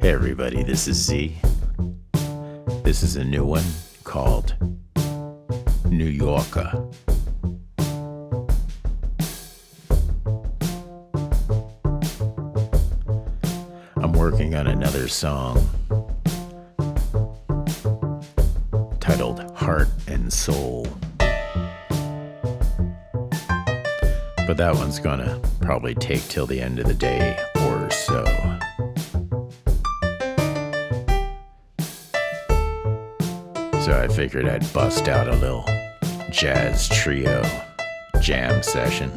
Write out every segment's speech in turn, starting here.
Hey everybody, this is Z. This is a new one called New Yorker. I'm working on another song titled Heart and Soul. But that one's gonna probably take till the end of the day or so. So I figured I'd bust out a little jazz trio jam session.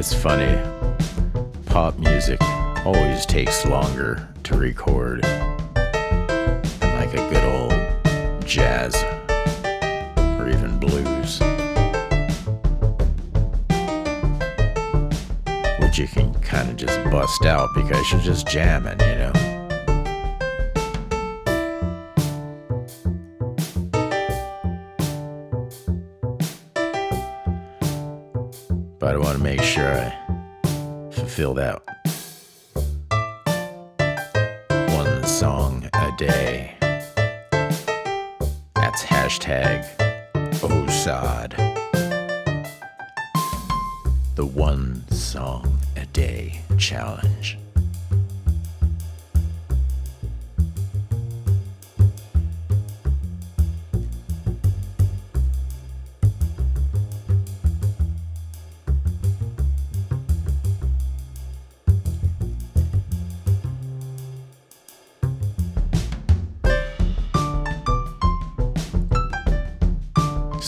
It's funny. Pop music always takes longer to record than like a good old jazz or even blues. Which you can kind of just bust out because you're just jamming, you know? But I want to make sure I fulfill that one song a day. That's hashtag OSOD. The one song a day challenge.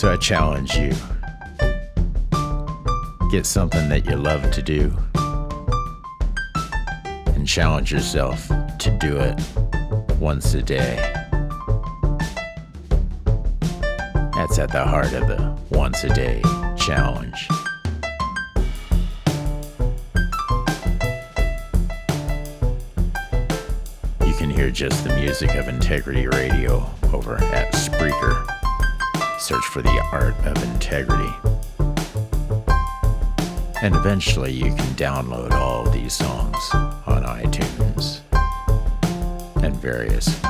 So I challenge you. Get something that you love to do and challenge yourself to do it once a day. That's at the heart of the once a day challenge. You can hear just the music of Integrity Radio over at Spreaker search for the art of integrity. And eventually you can download all these songs on iTunes and various